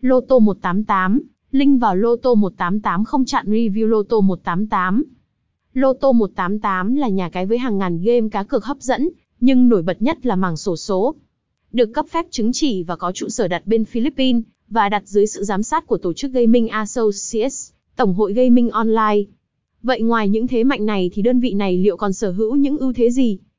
Lotto 188, link vào Lotto 188 không chặn review Lotto 188. Lotto 188 là nhà cái với hàng ngàn game cá cược hấp dẫn, nhưng nổi bật nhất là mảng sổ số. Được cấp phép chứng chỉ và có trụ sở đặt bên Philippines, và đặt dưới sự giám sát của tổ chức Gaming Associates, Tổng hội Gaming Online. Vậy ngoài những thế mạnh này thì đơn vị này liệu còn sở hữu những ưu thế gì?